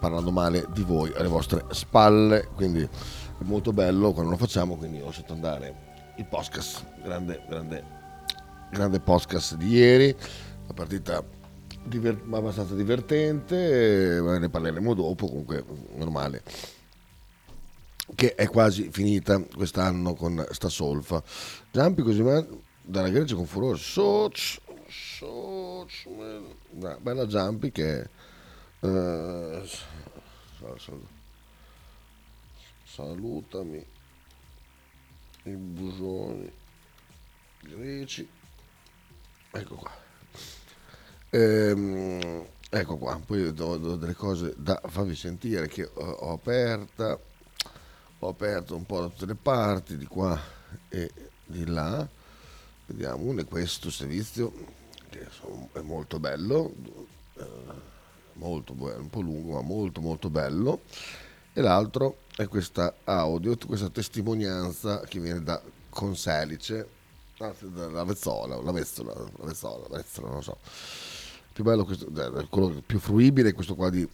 parlando male di voi alle vostre spalle, quindi è molto bello quando lo facciamo, quindi ho lasciato andare il podcast, grande, grande, grande podcast di ieri, la partita diver- abbastanza divertente, ne parleremo dopo, comunque normale che è quasi finita quest'anno con sta solfa. Giampi così dalla Grecia con furore. Soc, soc, no, bella Giampi che eh, salutami i busoni greci. Ecco qua. Ehm, ecco qua, poi ho, ho delle cose da farvi sentire che ho, ho aperta ho aperto un po' da tutte le parti, di qua e di là. Vediamo, uno è questo servizio, che è molto bello, eh, molto bello, un po' lungo, ma molto molto bello. E l'altro è questa audio, questa testimonianza che viene da Conselice, anzi dalla Vezzola, la Vezzola, la Vezzola, la Vezzola, non lo so. Più bello questo, quello più fruibile è questo qua di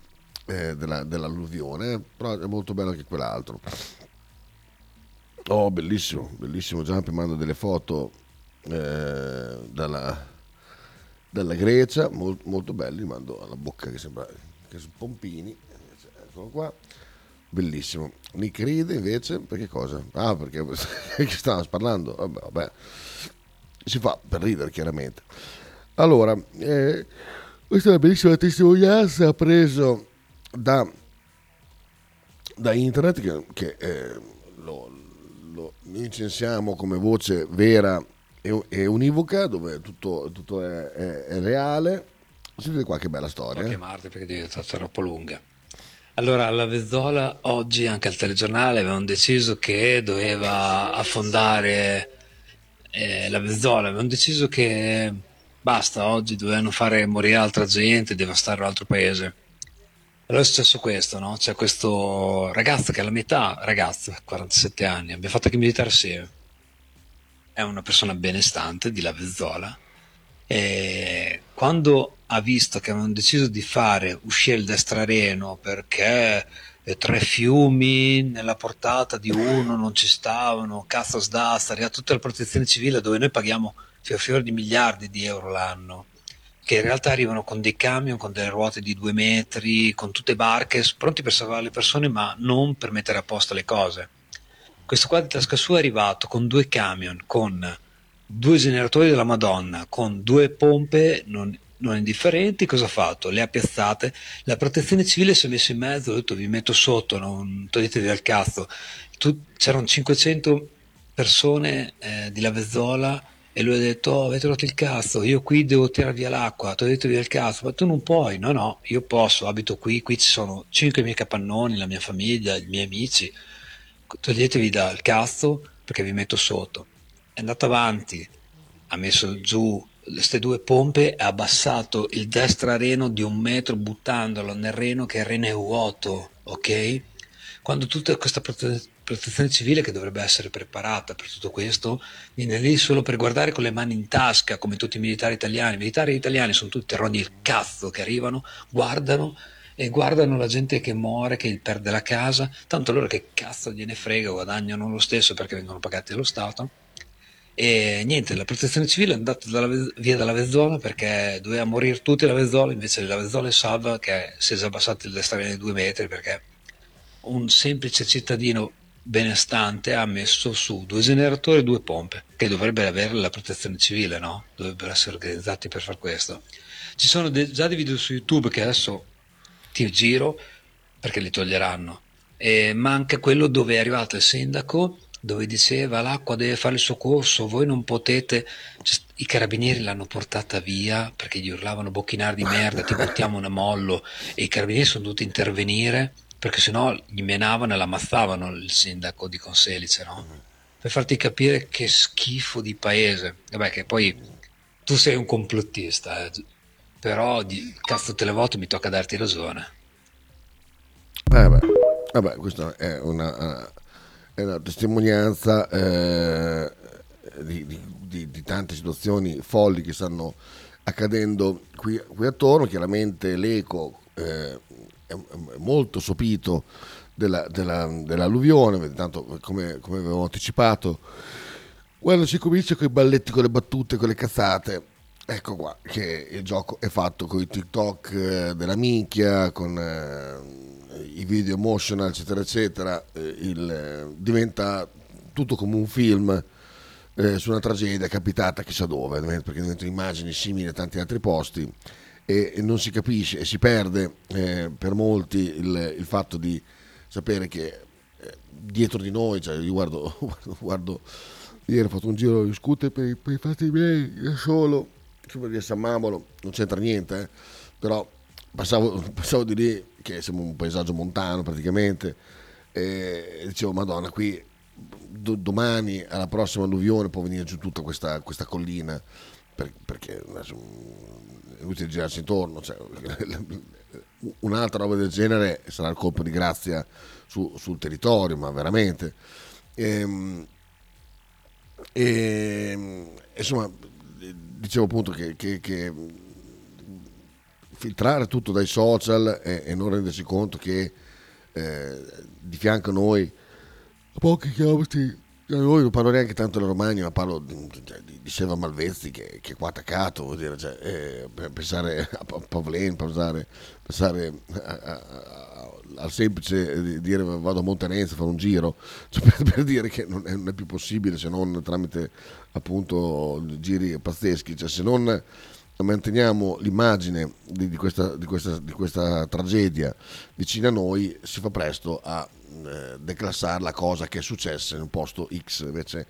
eh, della, dell'alluvione, però è molto bello anche quell'altro. Oh, bellissimo, bellissimo. Giampi manda delle foto eh, dalla, dalla, Grecia, molto, molto belli. Mando alla bocca che sembra che sono pompini. Eccolo qua, bellissimo. Nick invece, perché cosa? Ah, perché che stavamo parlando? Vabbè, vabbè, si fa per ridere chiaramente. Allora, eh, questa è una bellissima testimonianza preso da, da internet che, che eh, lo, lo, incensiamo come voce vera e, e univoca, dove tutto, tutto è, è, è, reale. Sentite qua che bella storia. Non eh. chiamarti perché diventa troppo lunga. Allora, alla Vezzola oggi anche al telegiornale avevano deciso che doveva affondare eh, la Vezzola, avevano deciso che basta, oggi dovevano fare morire altra gente, devastare l'altro paese. Allora è successo questo, no? C'è questo ragazzo che è la metà, ragazzo, 47 anni, abbiamo fatto anche militare assieme. È una persona benestante di Lavezzola e quando ha visto che avevano deciso di fare uscire il destrareno perché tre fiumi nella portata di uno non ci stavano, cazzo sdasta, arriva tutta la protezione civile dove noi paghiamo fior fior di miliardi di euro l'anno che in realtà arrivano con dei camion, con delle ruote di due metri, con tutte barche, pronti per salvare le persone, ma non per mettere a posto le cose. Questo qua di tasca sua è arrivato con due camion, con due generatori della Madonna, con due pompe non, non indifferenti, cosa ha fatto? Le ha piazzate, la protezione civile si è messa in mezzo, ha detto vi metto sotto, non toglietevi dal cazzo. Tu, c'erano 500 persone eh, di Lavezzola e lui ha detto, oh, avete rotto il cazzo, io qui devo tirare via l'acqua, toglietevi il cazzo, ma tu non puoi, no no, io posso, abito qui, qui ci sono cinque miei capannoni, la mia famiglia, i miei amici, toglietevi dal cazzo perché vi metto sotto. È andato avanti, ha messo giù queste due pompe e ha abbassato il destra reno di un metro buttandolo nel reno che il reno è vuoto, ok? Quando tutta questa protezione civile che dovrebbe essere preparata per tutto questo, viene lì solo per guardare con le mani in tasca, come tutti i militari italiani. I militari italiani sono tutti terroni il cazzo che arrivano, guardano e guardano la gente che muore, che perde la casa, tanto loro che cazzo gliene frega, guadagnano lo stesso perché vengono pagati dallo Stato. E niente, la protezione civile è andata dalla, via dalla Vezzola perché doveva morire tutti la Vezzola, invece la Vezzola è salva che si è già abbassato il destrare di due metri perché un semplice cittadino benestante ha messo su due generatori e due pompe, che dovrebbero avere la protezione civile, no? Dovrebbero essere organizzati per far questo. Ci sono de- già dei video su YouTube che adesso ti giro perché li toglieranno. E manca quello dove è arrivato il sindaco dove diceva l'acqua deve fare il suo corso, voi non potete, i carabinieri l'hanno portata via perché gli urlavano bocchinari di merda, ti buttiamo una mollo e i carabinieri sono dovuti intervenire perché sennò gli menavano e l'ammazzavano il sindaco di Conselice, no? Per farti capire che schifo di paese. Vabbè, che poi tu sei un complottista, eh, però di cazzo te le volte mi tocca darti ragione. Eh beh, vabbè, questa è una, è una testimonianza eh, di, di, di, tante situazioni folli che stanno accadendo qui, qui attorno. Chiaramente l'eco eh, è, molto sopito della, della, dell'alluvione, tanto come, come avevo anticipato, quando si comincia con i balletti, con le battute, con le cazzate, ecco qua che il gioco è fatto con i TikTok eh, della minchia, con eh, i video emotional, eccetera, eccetera, eh, il, eh, diventa tutto come un film eh, su una tragedia capitata chissà dove, perché diventano immagini simili a tanti altri posti e, e non si capisce e si perde per molti il, il fatto di sapere che dietro di noi, cioè io guardo, guardo, guardo, ieri ho fatto un giro di scooter per, per i fatti miei, da solo, super di San Mamolo, non c'entra niente, eh, però passavo, passavo, di lì, che siamo un paesaggio montano praticamente, e dicevo, madonna, qui do, domani alla prossima alluvione può venire giù tutta questa, questa collina, per, perché adesso, è inutile girarsi intorno, cioè, un'altra roba del genere sarà il colpo di grazia su, sul territorio, ma veramente. E, ehm, e, ehm, insomma, dicevo appunto che, che, che, filtrare tutto dai social e, e non rendersi conto che eh, di fianco a noi, a pochi chilometri noi non parlo neanche tanto della Romagna, ma parlo di, cioè, di, di Seva Malvezzi che, che è qua attaccato, vuol dire, cioè, eh, pensare a Pavlen, pensare, pensare a, a, a, al semplice dire vado a Montenezza a fare un giro, cioè, per, per, dire che non è, non è, più possibile se non tramite appunto giri pazzeschi, cioè, se non manteniamo l'immagine di, di, questa, questa, di questa tragedia vicino a noi, si fa presto a eh, declassare la cosa che è successa in un posto X, invece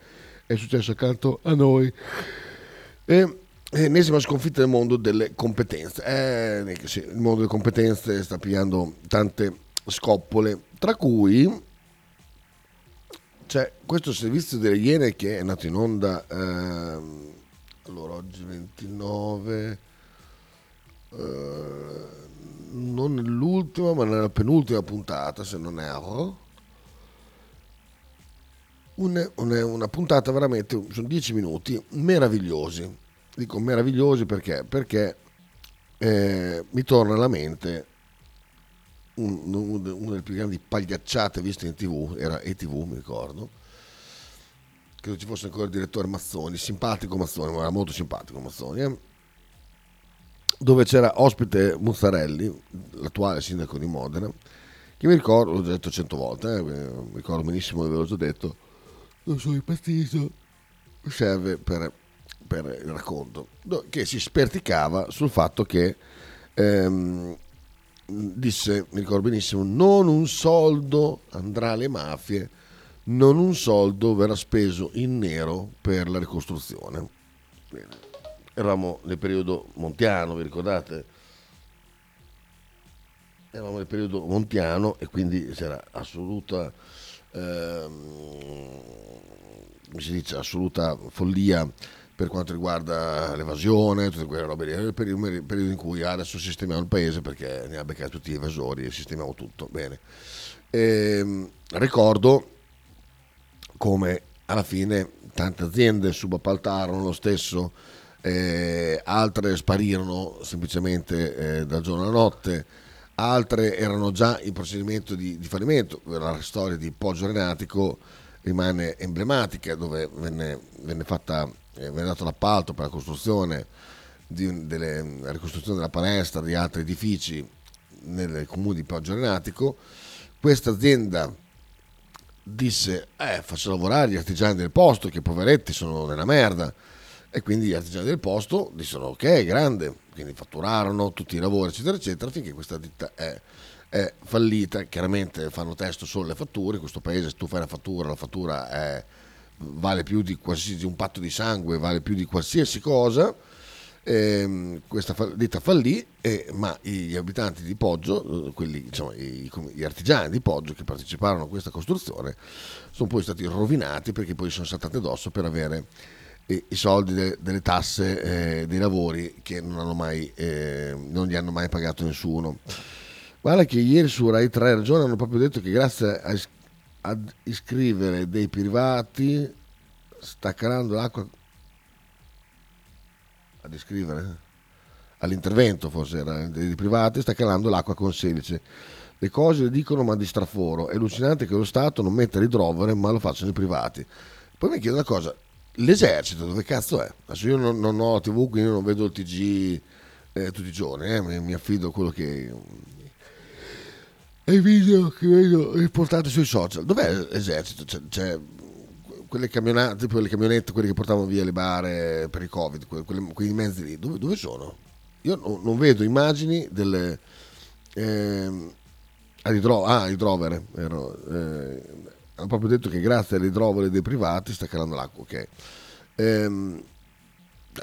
è successo accanto a noi. E, ennesima sconfitta del mondo delle competenze. Eh, sì, il mondo delle competenze sta pigliando tante scoppole, tra cui c'è questo servizio delle Iene che è nato in onda, eh, allora oggi 29, eh, non nell'ultima ma nella penultima puntata se non erro. Una, una, una puntata veramente sono dieci minuti meravigliosi. Dico meravigliosi perché? Perché eh, mi torna alla mente una un, delle più grandi pagliacciate viste in tv era ETV mi ricordo. Credo ci fosse ancora il direttore Mazzoni simpatico Mazzoni ma era molto simpatico Mazzoni eh? dove c'era ospite Muzzarelli, l'attuale sindaco di Modena, che mi ricordo, l'ho già detto cento volte, eh, mi ricordo benissimo dove l'ho già detto, non so impazzito, serve per, per, il racconto, che si sperticava sul fatto che ehm, disse, mi ricordo benissimo, non un soldo andrà alle mafie, non un soldo verrà speso in nero per la ricostruzione. Bene eravamo nel periodo montiano, vi ricordate? Eravamo nel periodo montiano e quindi c'era assoluta, ehm, come si dice, assoluta follia per quanto riguarda l'evasione, tutte quelle robe lì, periodo, il periodo in cui adesso sistemiamo il paese perché ne ha beccati tutti gli evasori e sistemiamo tutto, bene. E, ehm, ricordo come alla fine tante aziende subappaltarono lo stesso eh, altre sparirono semplicemente eh, dal giorno alla notte, altre erano già in procedimento di, di fallimento. La storia di Poggio Renatico rimane emblematica, dove venne, venne, fatta, eh, venne dato l'appalto per la costruzione, di, delle, la ricostruzione della palestra, di altri edifici nel comune di Poggio Renatico. Questa azienda disse eh, faccio lavorare gli artigiani del posto che poveretti sono nella merda. E quindi gli artigiani del posto dissero ok, grande, quindi fatturarono tutti i lavori eccetera eccetera finché questa ditta è, è fallita, chiaramente fanno testo solo le fatture, in questo paese se tu fai la fattura, la fattura è, vale più di qualsiasi un patto di sangue, vale più di qualsiasi cosa. Eh, questa ditta fallì, eh, ma gli abitanti di Poggio, quelli, diciamo, i, gli artigiani di Poggio che parteciparono a questa costruzione, sono poi stati rovinati perché poi sono saltati addosso per avere i soldi de, delle tasse eh, dei lavori che non, mai, eh, non, gli hanno mai pagato nessuno. Guarda che ieri su Rai 3 Regione hanno proprio detto che grazie a, ad iscrivere dei privati sta calando l'acqua ad iscrivere all'intervento, forse era dei privati, sta calando l'acqua con selice. Le cose le dicono ma di straforo. È allucinante che lo Stato non metta l'idrovere ma lo facciano i privati. Poi mi chiedo una cosa, l'esercito dove cazzo è? Adesso io non, non ho tv quindi non vedo il TG eh, tutti i giorni, eh? mi, mi, affido a quello che... ai video che vedo riportati sui social. Dov'è l'esercito? C'è, c'è quelle camionette, tipo le camionette, quelle che portavano via le bare per il Covid, quelle, quei mezzi lì, dove, dove sono? Io non, non, vedo immagini delle... Eh, ah, idrovere, ero, eh, hanno proprio detto che grazie all'idrovere dei privati sta calando l'acqua, ok. Ehm,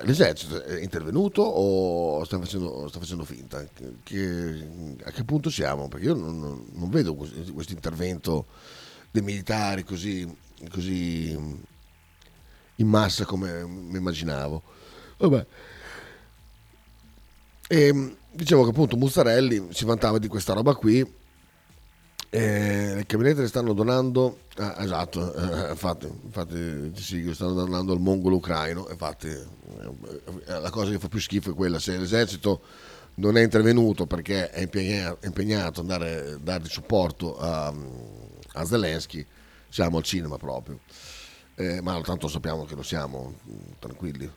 l'esercito è intervenuto o sta facendo, sta facendo finta? Che, a che punto siamo? Perché io non, non vedo questo intervento dei militari così, così in massa come mi immaginavo. Vabbè. E, dicevo che appunto Muzzarelli si vantava di questa roba qui eh, le camionette le stanno donando, ah, esatto, eh, infatti, infatti sì, stanno donando al mongolo ucraino, infatti eh, la cosa che fa più schifo è quella, se l'esercito non è intervenuto perché è impegnato, ad andare a dare supporto a, a Zelensky, siamo al cinema proprio, eh, ma tanto sappiamo che lo siamo, tranquilli.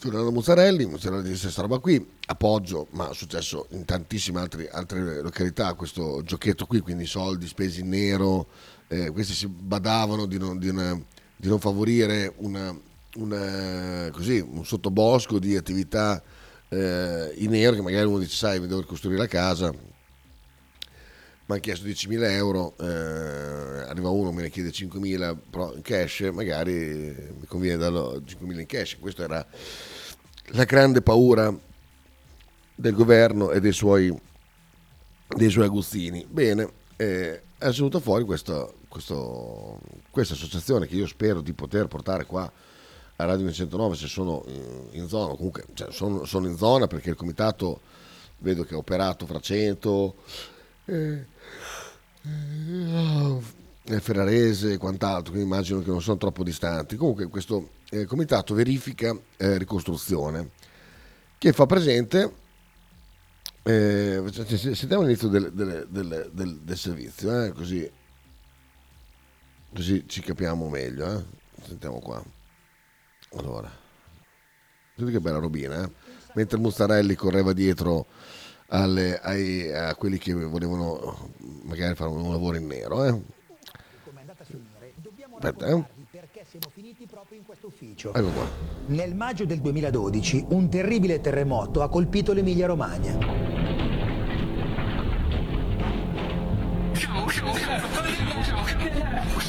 Fernando Muzzarelli, Muzzarelli dice questa roba qui, appoggio, ma è successo in tantissime altre, altre località questo giochetto qui, quindi soldi spesi in nero, eh, questi si badavano di non, di una, di non favorire una, una, così, un sottobosco di attività eh, in nero che magari uno dice sai devo costruire la casa, mi hanno chiesto 10.000 euro, eh, arriva uno, me ne chiede 5.000 però in cash, magari mi conviene darlo 5.000 in cash. Questa era la grande paura del governo e dei suoi, dei suoi aguzzini. Bene, eh, è venuta fuori questo, questo, questa associazione che io spero di poter portare qua a Radio 109 se sono in zona, comunque cioè, sono, sono, in zona perché il comitato vedo che ha operato fra 100 eh, eh, Ferrarese e quant'altro, quindi immagino che non sono troppo distanti. Comunque questo eh, comitato verifica eh, ricostruzione che fa presente, eh, sentiamo l'inizio del, del, del, del, servizio, eh, così, così ci capiamo meglio. Eh. Sentiamo qua. Allora, vedi che bella robina, eh? mentre Muzzarelli correva dietro alle, ai, a quelli che volevano magari fare un lavoro in nero. Eh. Aspetta, eh. Ecco qua. Nel maggio del 2012 un terribile terremoto ha colpito l'Emilia Romagna.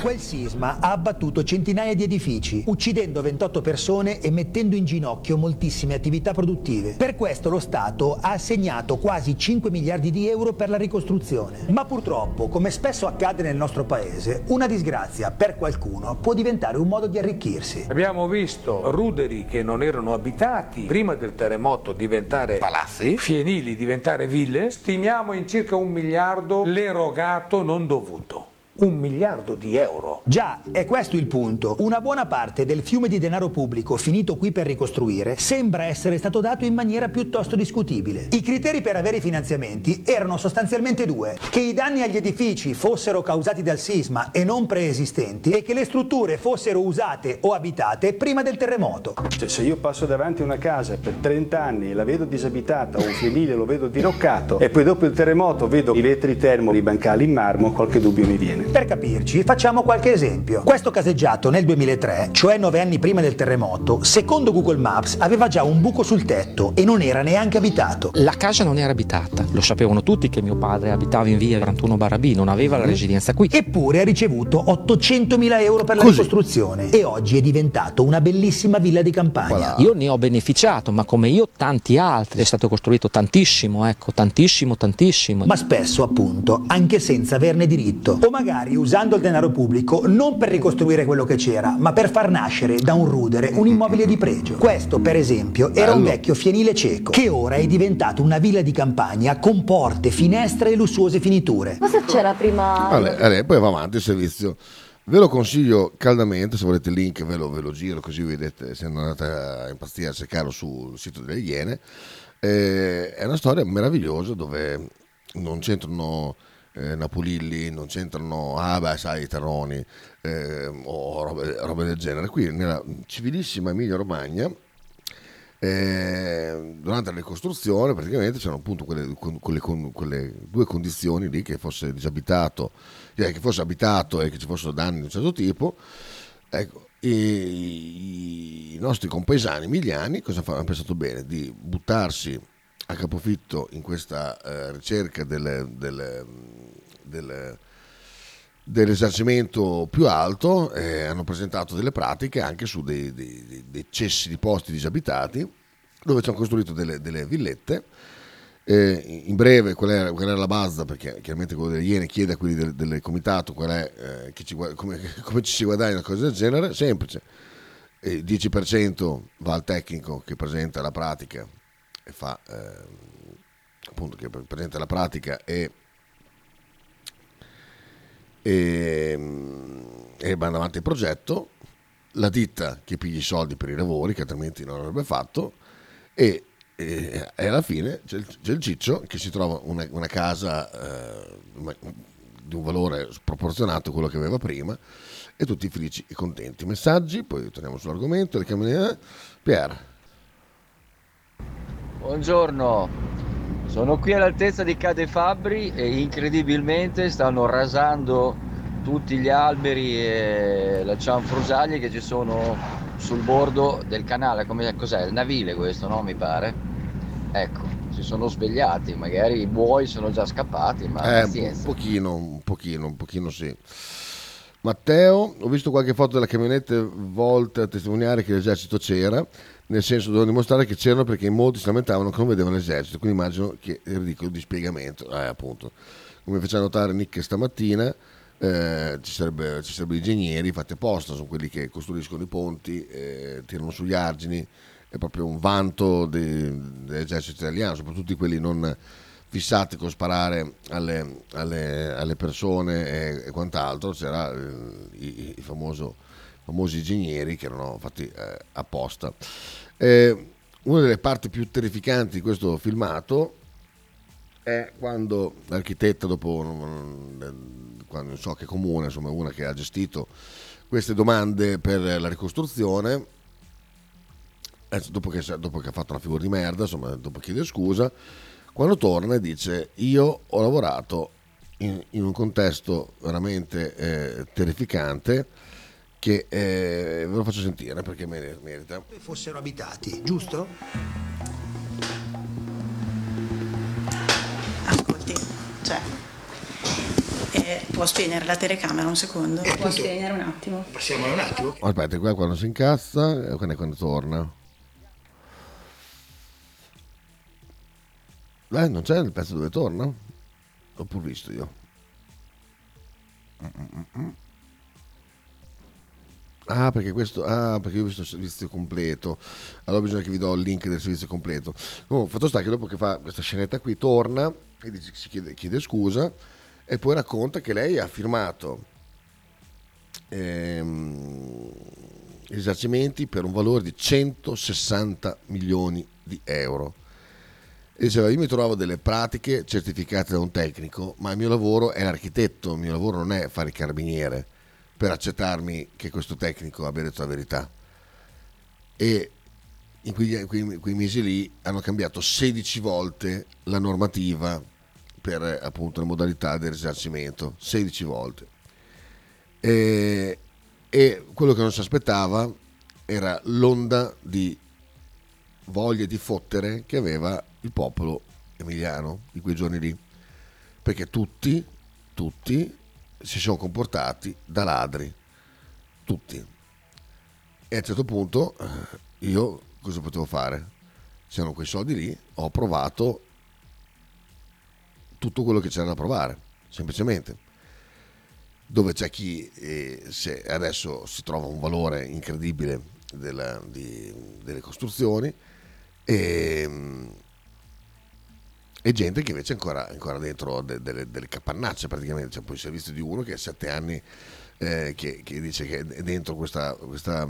Quel sisma ha abbattuto centinaia di edifici, uccidendo 28 persone e mettendo in ginocchio moltissime attività produttive. Per questo lo Stato ha assegnato quasi 5 miliardi di euro per la ricostruzione. Ma purtroppo, come spesso accade nel nostro paese, una disgrazia per qualcuno può diventare un modo di arricchirsi. Abbiamo visto ruderi che non erano abitati prima del terremoto diventare palazzi, fienili diventare ville. Stimiamo in circa un miliardo l'erogato non dovuto un miliardo di euro. Già, è questo il punto. Una buona parte del fiume di denaro pubblico finito qui per ricostruire sembra essere stato dato in maniera piuttosto discutibile. I criteri per avere i finanziamenti erano sostanzialmente due. Che i danni agli edifici fossero causati dal sisma e non preesistenti e che le strutture fossero usate o abitate prima del terremoto. Cioè, se io passo davanti a una casa per 30 anni e la vedo disabitata o un fienile lo vedo diroccato e poi dopo il terremoto vedo i vetri termo, i bancali in marmo, qualche dubbio mi viene. Per capirci, facciamo qualche esempio. Questo caseggiato nel 2003, cioè nove anni prima del terremoto, secondo Google Maps aveva già un buco sul tetto e non era neanche abitato. La casa non era abitata, lo sapevano tutti che mio padre abitava in via 41 B, non aveva la residenza qui. Eppure ha ricevuto 800.000 euro per la Così. ricostruzione e oggi è diventato una bellissima villa di campagna. Voilà. Io ne ho beneficiato, ma come io tanti altri, è stato costruito tantissimo, ecco, tantissimo, tantissimo. Ma spesso appunto anche senza averne diritto. O magari magari usando il denaro pubblico non per ricostruire quello che c'era, ma per far nascere da un rudere un immobile di pregio. Questo, per esempio, era un vecchio fienile cieco, che ora è diventato una villa di campagna con porte, finestre e lussuose finiture. Cosa c'era prima? Allora, allora, poi va avanti il servizio. Ve lo consiglio caldamente, se volete il link ve lo, ve lo giro così vedete se non andate a impazzire a cercarlo sul sito delle Iene. Eh, è una storia meravigliosa dove non c'entrano eh, Napolilli, non c'entrano, ah beh sai, Terroni eh, o robe, robe del genere. Qui nella civilissima Emilia Romagna eh, durante la ricostruzione praticamente c'erano appunto quelle, quelle, quelle, due condizioni lì che fosse disabitato che fosse abitato e che ci fossero danni di un certo tipo ecco, i nostri compaesani emiliani cosa hanno pensato bene di buttarsi a capofitto in questa eh, ricerca del, del, del, dell'esercimento più alto eh, hanno presentato delle pratiche anche su dei, dei, dei cessi di posti disabitati dove ci hanno costruito delle, delle villette. Eh, in breve qual era, qual era, la base perché chiaramente quello delle Iene chiede a quelli del, del comitato qual è, eh, ci, come, come, ci si guadagna una cosa del genere semplice. Il 10% va al tecnico che presenta la pratica e fa eh, appunto che presenta la pratica e e, e manda avanti il progetto la ditta che piglia i soldi per i lavori che altrimenti non avrebbe fatto e, e, e alla fine c'è il, c'è il, ciccio che si trova una, una casa eh, di un valore sproporzionato a quello che aveva prima e tutti felici e contenti. Messaggi poi torniamo sull'argomento le camere Pier Buongiorno, sono qui all'altezza di Cade Fabbri e incredibilmente stanno rasando tutti gli alberi e la cianfrusaglie che ci sono sul bordo del canale. Come, cos'è? Il navile questo, no? Mi pare. Ecco, si sono svegliati, magari i buoi sono già scappati, ma eh, un pochino, un pochino, un pochino sì. Matteo, ho visto qualche foto della camionetta volte a testimoniare che l'esercito c'era nel senso dovevano dimostrare che c'erano perché in molti si lamentavano che non vedevano l'esercito, quindi immagino che è ridicolo di spiegamento, eh, appunto. Come faceva notare Nick stamattina, eh, ci, sarebbe, sarebbero ingegneri fatti apposta, sono quelli che costruiscono i ponti, eh, tirano sugli argini, è proprio un vanto de, dell'esercito italiano, soprattutto quelli non fissati con sparare alle, alle, alle persone e, e, quant'altro, c'era il, il, il famoso famosi ingegneri che erano fatti eh, apposta. Eh, una delle parti più terrificanti di questo filmato è quando l'architetta, dopo quando non so che comune, insomma una che ha gestito queste domande per la ricostruzione, dopo che, dopo che ha fatto una figura di merda, insomma dopo chiede scusa, quando torna e dice io ho lavorato in, in un contesto veramente eh, terrificante che eh, ve lo faccio sentire perché merita. Fossero abitati, giusto? Ascolti, cioè, eh, può spegnere la telecamera un secondo? Eh, può spegnere un attimo? Passiamo un attimo. Aspetta, qua quando si incazza, e quando, quando torna. Beh, non c'è il pezzo dove torna? L'ho pur visto io. Mm-mm-mm. Ah, perché questo. Ah, perché io ho visto il servizio completo. Allora bisogna che vi do il link del servizio completo. No, fatto sta che dopo che fa questa scenetta qui torna e dice, si chiede, chiede scusa e poi racconta che lei ha firmato ehm, risarcimenti per un valore di 160 milioni di euro. E diceva, io mi trovo delle pratiche certificate da un tecnico, ma il mio lavoro è l'architetto, il mio lavoro non è fare il carabiniere per accettarmi che questo tecnico abbia detto la verità. E in quei, quei, quei mesi lì hanno cambiato 16 volte la normativa per appunto le modalità del risarcimento, 16 volte. E, e quello che non si aspettava era l'onda di voglia di fottere che aveva il popolo emiliano di quei giorni lì. Perché tutti, tutti si sono comportati da ladri, tutti. E a un certo punto eh, io cosa potevo fare? C'erano quei soldi lì, ho provato tutto quello che c'era da provare, semplicemente. Dove c'è chi eh, adesso si trova un valore incredibile della, di, delle costruzioni e e gente che invece è ancora, ancora dentro de, de, delle capannacce praticamente, c'è poi il servizio di uno che a sette anni eh, che, che dice che è dentro questa, questa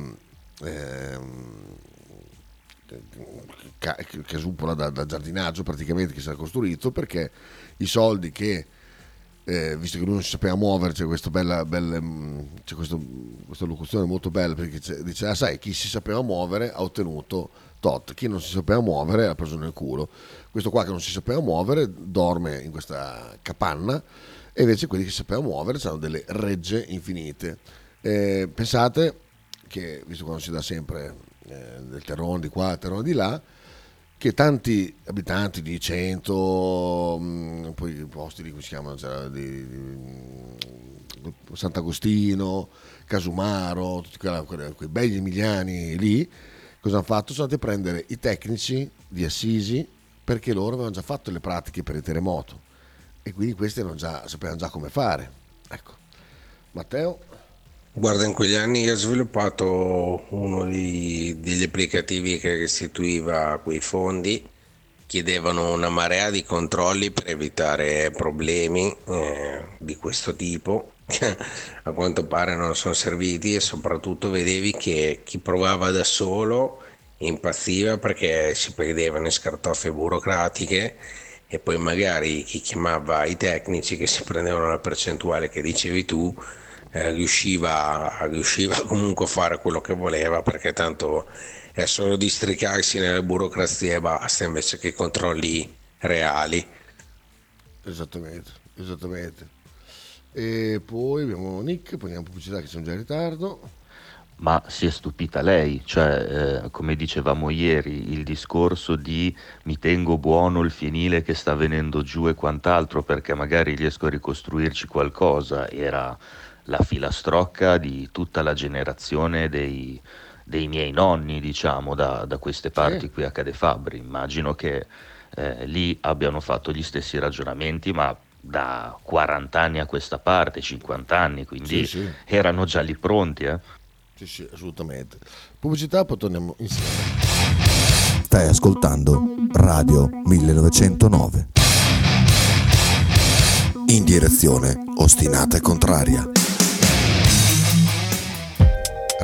ca- casupola da, da giardinaggio praticamente che si è costruito perché i soldi che eh, visto che lui non si sapeva muovere, c'è questa bella, bella mm, c'è questo, questa locuzione molto bella perché dice, ah sai, chi si sapeva muovere ha ottenuto tot, chi non si sapeva muovere ha preso nel culo. Questo qua che non si sapeva muovere dorme in questa capanna e invece quelli che sapevano muovere hanno delle regge infinite. Eh, pensate che, visto quando si dà sempre eh, del terrone di qua, terrone di là, che tanti abitanti di 100, mh, poi i posti di cui si chiamano, cioè, di, di- Sant'Agostino, Casumaro, tutti quelle- quei begli emiliani lì, cosa hanno fatto? Sono andati a prendere i tecnici di Assisi perché loro avevano già fatto le pratiche per il terremoto e quindi questi già- sapevano già come fare. Ecco. Matteo? Guarda, in quegli anni ha sviluppato uno di- degli applicativi che restituiva quei fondi, chiedevano una marea di controlli per evitare problemi eh, di questo tipo, a quanto pare non sono serviti e soprattutto vedevi che chi provava da solo impazziva perché si perdevano in scartoffie burocratiche e poi magari chi chiamava i tecnici che si prendevano la percentuale che dicevi tu eh, riusciva, riusciva comunque a fare quello che voleva perché tanto è solo districarsi nelle burocrazie e basta invece che i controlli reali. Esattamente, esattamente. E poi abbiamo Nick, a pubblicità che siamo già in ritardo. Ma si è stupita lei, cioè eh, come dicevamo ieri, il discorso di mi tengo buono il fienile che sta venendo giù e quant'altro perché magari riesco a ricostruirci qualcosa, era la filastrocca di tutta la generazione dei, dei miei nonni, diciamo, da, da queste parti qui a Cadefabri. Immagino che eh, lì abbiano fatto gli stessi ragionamenti, ma da 40 anni a questa parte, 50 anni, quindi Sì, sì. erano già lì pronti. Eh? Sì, sì, assolutamente. Pubblicità, poi torniamo insieme. Stai ascoltando Radio 1909. In direzione ostinata e contraria.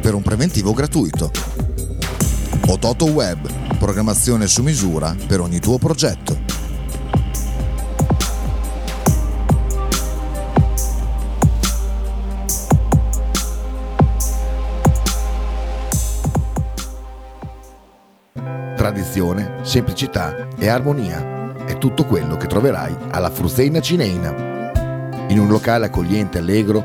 per un preventivo gratuito. Ototo Web, programmazione su misura per ogni tuo progetto. Tradizione, semplicità e armonia è tutto quello che troverai alla Fruzeina Cineina. In un locale accogliente e allegro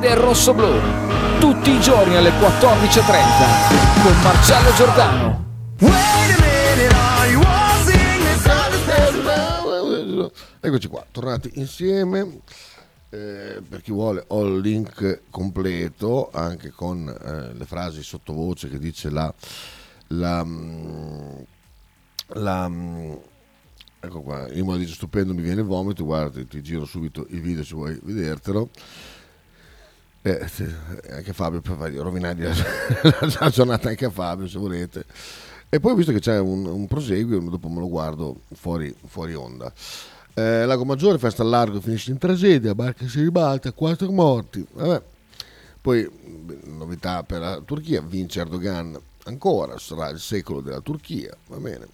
Fede Rosso Blu, tutti i giorni alle 14.30 con Marcello Giordano. Eccoci qua, tornati insieme. Eh, per chi vuole ho il link completo anche con eh, le frasi sottovoce che dice la, la, mm, la mm, ecco qua il modo dice stupendo mi viene il vomito guarda ti giro subito il video se vuoi vedertelo eh, anche Fabio per rovinargli la, la giornata anche a Fabio se volete e poi ho visto che c'è un, un proseguio dopo me lo guardo fuori, fuori onda eh, Lago Maggiore, festa al largo, finisce in tragedia, barca si ribalta, quattro morti. Vabbè. Poi, novità per la Turchia, vince Erdogan ancora, sarà il secolo della Turchia, va bene.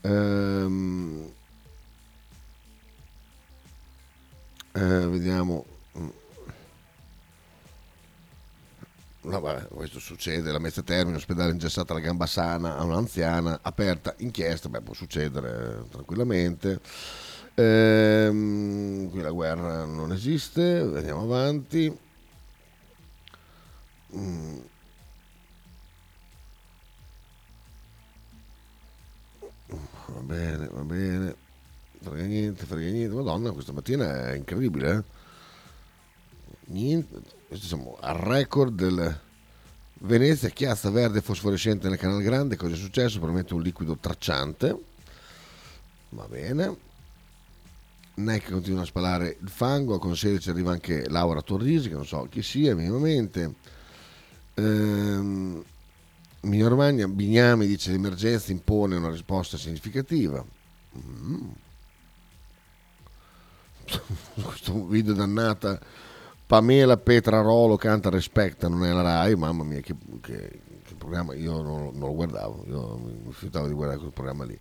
Ehm, eh, vediamo. Vabbè, questo succede, la messa a termine, ospedale ingessata la gamba sana a un'anziana, aperta inchiesta, beh può succedere tranquillamente. Ehm, qui la guerra non esiste, andiamo avanti. Mm. Va bene, va bene. Frega niente, frega niente. Madonna, questa mattina è incredibile, eh? Niente. Siamo al record del Venezia, chiazza verde fosforescente nel canale grande. Cosa è successo? Probabilmente un liquido tracciante. Va bene. NEC continua a spalare il fango, con 16 arriva anche Laura Torrisi, che non so chi sia minimamente. Ehm, Emilia Romagna, Bignami dice l'emergenza impone una risposta significativa. Mm. Questo video dannata. Pamela Petrarolo canta Respecta, non è la Rai, mamma mia che, che, che programma, io non, non, lo guardavo, io mi rifiutavo di guardare quel programma lì.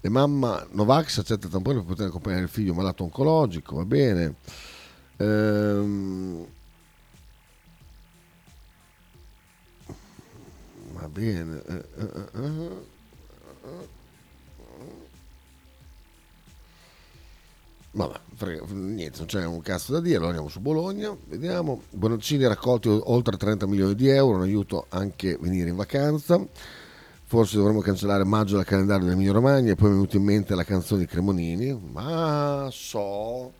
Le mamma Novax accetta tampone per poter accompagnare il figlio malato oncologico, va bene. Ehm, va bene. Eh, eh, eh, Vabbè, frega, niente, non c'è un cazzo da dire, allora andiamo su Bologna, vediamo. Bonaccini ha raccolto oltre 30 milioni di euro, un aiuto anche venire in vacanza. Forse dovremmo cancellare maggio dal calendario dell'Emilia Romagna e poi mi è venuta in mente la canzone di Cremonini. Ma so,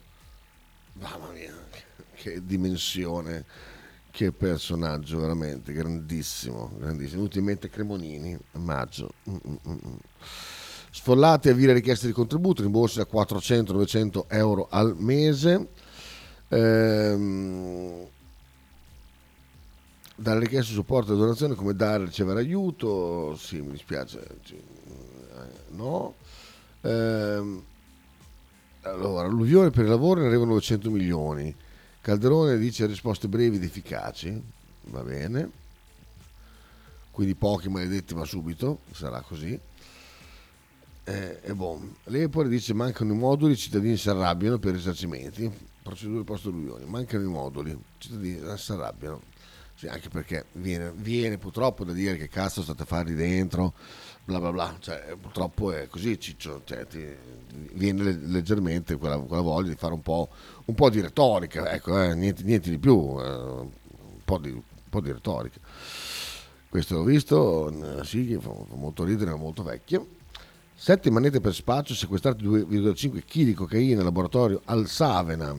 mamma mia, che dimensione, che personaggio veramente grandissimo, grandissimo. Mi è venuto in mente Cremonini, maggio. Mm-mm-mm. Sfollati avvia richieste di contributo, rimborsi da 400-900 euro al mese. Ehm, dare richieste di supporto e donazione come dare e ricevere aiuto, sì mi dispiace, no. Ehm, allora, alluvione per i lavori ne arrivano 900 milioni. Calderone dice risposte brevi ed efficaci, va bene. Quindi pochi maledetti ma subito, sarà così. Eh, e boh. L'Epore dice mancano i moduli, i cittadini si arrabbiano per risarcimenti, procedure post alluvioni, mancano i moduli, i cittadini si arrabbiano. Sì, anche perché viene, viene, purtroppo da dire che cazzo state a fare lì dentro, bla bla bla, cioè, purtroppo è così ciccio, cioè, ti, viene leggermente quella, quella, voglia di fare un po', un po di retorica, ecco, eh, niente, niente, di più, eh, un, po di, un po' di retorica. Questo l'ho visto, sì, fa molto ridere, è molto vecchio. Sette manette per spaccio, sequestrati 2,5 kg di cocaina in laboratorio al Savena.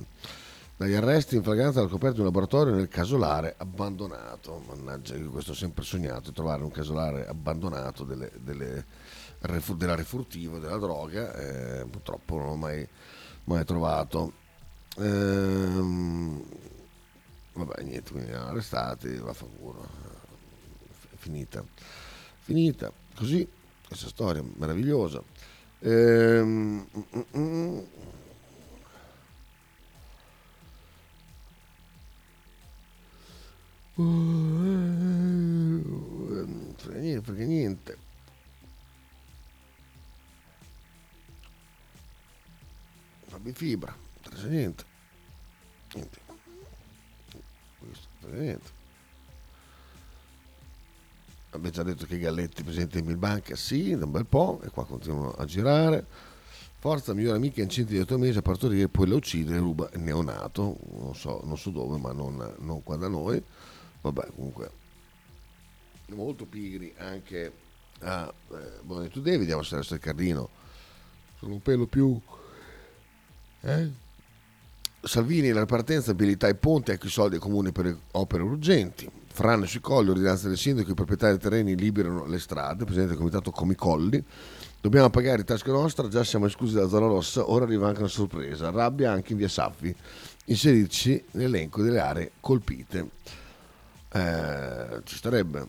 Dagli arresti in flagranza al coperto di un laboratorio nel casolare abbandonato. Mannaggia, io questo ho sempre sognato, trovare un casolare abbandonato delle, delle, della refurtiva, della droga. Eh, purtroppo non l'ho mai, mai trovato. Ehm, vabbè, niente, quindi erano arrestati, vaffanculo. Finita. Finita. Così, questa storia meravigliosa. Ehm, mm, mm, mm. Frega niente, frega niente. Fabio Fibra, non interessa niente. Niente. Questo, frega niente. Abbiamo già detto che Galletti presente in Milbanca, sì, da un bel po', e qua continuano a girare. Forza, migliore amica incinta di 8 mesi a partorire, poi la uccide ruba il neonato, non so, non so dove, ma non, non qua da noi. Vabbè, comunque, molto pigri anche a eh, Bologna Today, vediamo se adesso il Cardino sono un pelo più... Eh? Salvini, la ripartenza, abilità e ponti, ecco i soldi comuni per opere urgenti. Frane sui colli, ordinanza del sindaco, i proprietari dei terreni liberano le strade, presidente del comitato Comicolli. Dobbiamo pagare in tasca nostra, già siamo esclusi dalla zona rossa, ora arriva anche una sorpresa. Rabbia anche in via Saffi, inserirci nell'elenco delle aree colpite. Eh, ci starebbe.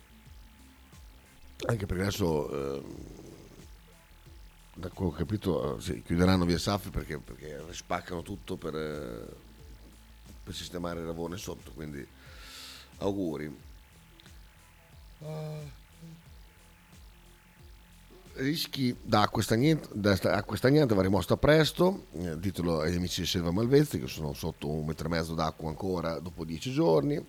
Anche perché adesso, eh, da quello che ho capito, eh, sì, chiuderanno via Saffi perché, perché rispaccano tutto per, eh, per sistemare il lavoro sotto, quindi auguri. Rischi da acqua stagnante, da sta- acqua stagnante va rimossa presto, eh, titolo agli amici di Selva Malvezzi che sono sotto un metro e mezzo d'acqua ancora dopo dieci giorni.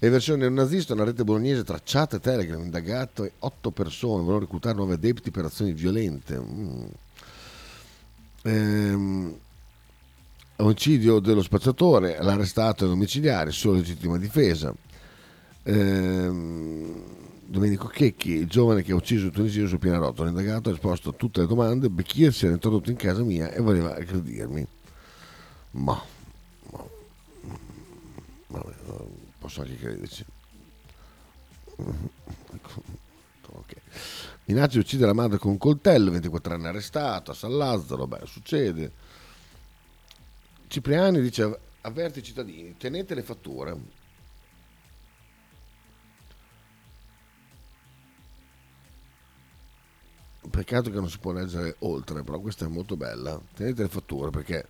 Eversione neonazista, una rete bolognese tracciata e Telegram, indagato e otto persone, vogliono reclutare nuovi adepti per azioni violente. Mm. Ehm, omicidio dello spacciatore, l'arrestato è domiciliare, solo legittima difesa. Ehm, Domenico Checchi, il giovane che ha ucciso il tunisino su Pianarotto, l'indagato ha risposto a tutte le domande, Becchir si era introdotto in casa mia e voleva aggredirmi. Ma, ma, vabbè, posso anche crederci. Ok. Minaccia di uccidere la madre con un coltello, 24 anni arrestato, a San Lazzaro, beh, succede. Cipriani dice, avverti i cittadini, tenete le fatture. Peccato che non si può leggere oltre, però questa è molto bella. Tenete le fatture perché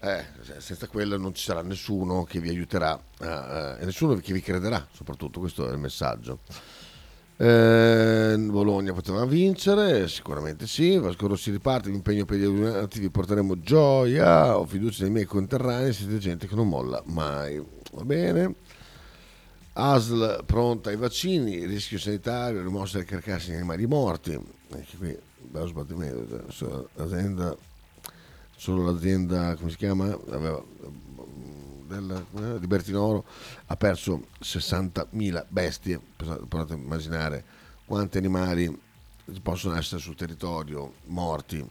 eh, senza quello non ci sarà nessuno che vi aiuterà eh, e nessuno che vi crederà, soprattutto questo è il messaggio. Eh, Bologna poteva vincere, sicuramente sì. Vasco Rossi riparte, l'impegno per gli allenati vi porteremo gioia. Ho fiducia nei miei conterranei, siete gente che non molla mai. Va bene. ASL pronta ai vaccini, rischio sanitario, rimossa delle carcasse di animali morti. Anche qui, bello sbattimento. Solo l'azienda, solo l'azienda, come si chiama? Aveva, del, eh, di Bertinoro ha perso 60.000 bestie. Provate a immaginare quanti animali possono essere sul territorio morti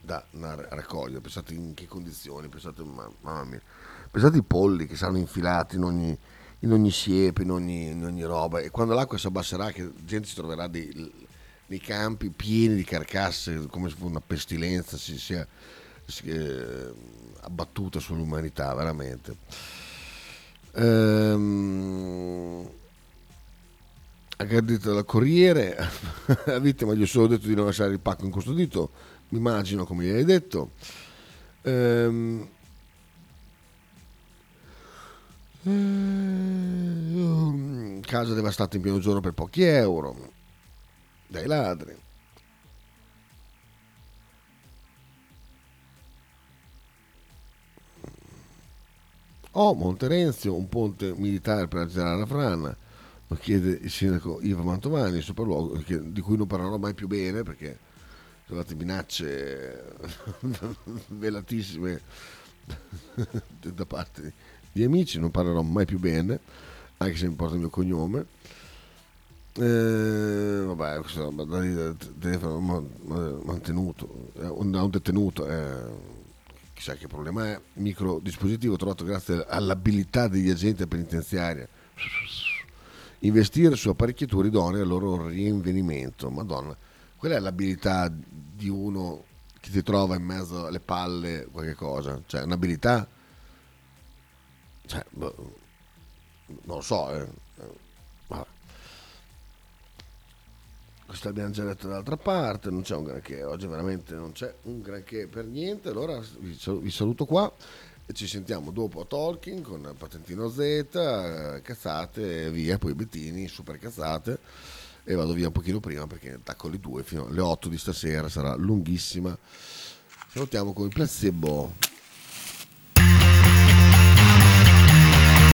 da raccogliere. Pensate in che condizioni, pensate, mamma mia. Pensate ai polli che saranno infilati in ogni in ogni siepe, in ogni, in ogni, roba. E quando l'acqua si abbasserà, che la gente si troverà dei, dei campi pieni di carcasse, come se fosse una pestilenza si sia si, eh, abbattuta sull'umanità, veramente. Ehm, aggredito dal Corriere, la vittima gli ho solo detto di non lasciare il pacco incustodito, mi immagino come gli hai detto. Ehm, Casa devastata in pieno giorno per pochi euro dai ladri. Oh, Monterenzio, un ponte militare per aggirare la frana, lo chiede il sindaco Ivo Mantovani, il sopralluogo, di cui non parlerò mai più bene perché sono state minacce velatissime da parte di amici, non parlerò mai più bene, anche se mi porta il mio cognome. Eh, vabbè, questo telefono mantenuto da un detenuto, eh, chissà che problema è. Micro dispositivo trovato grazie all'abilità degli agenti penitenziari. Investire su apparecchiature idonee al loro rinvenimento. Madonna, quella è l'abilità di uno chi ti trova in mezzo alle palle qualche cosa, cioè un'abilità, cioè, boh, non lo so, eh. Questo abbiamo già detto dall'altra parte, non c'è un granché, oggi veramente non c'è un granché per niente, allora vi sal- vi saluto qua e ci sentiamo dopo a Talking con Patentino Z, eh, cazzate e via, poi Bettini, super cazzate e vado via un pochino prima perché attacco alle 2 fino alle 8 di stasera, sarà lunghissima. Salutiamo con il placebo.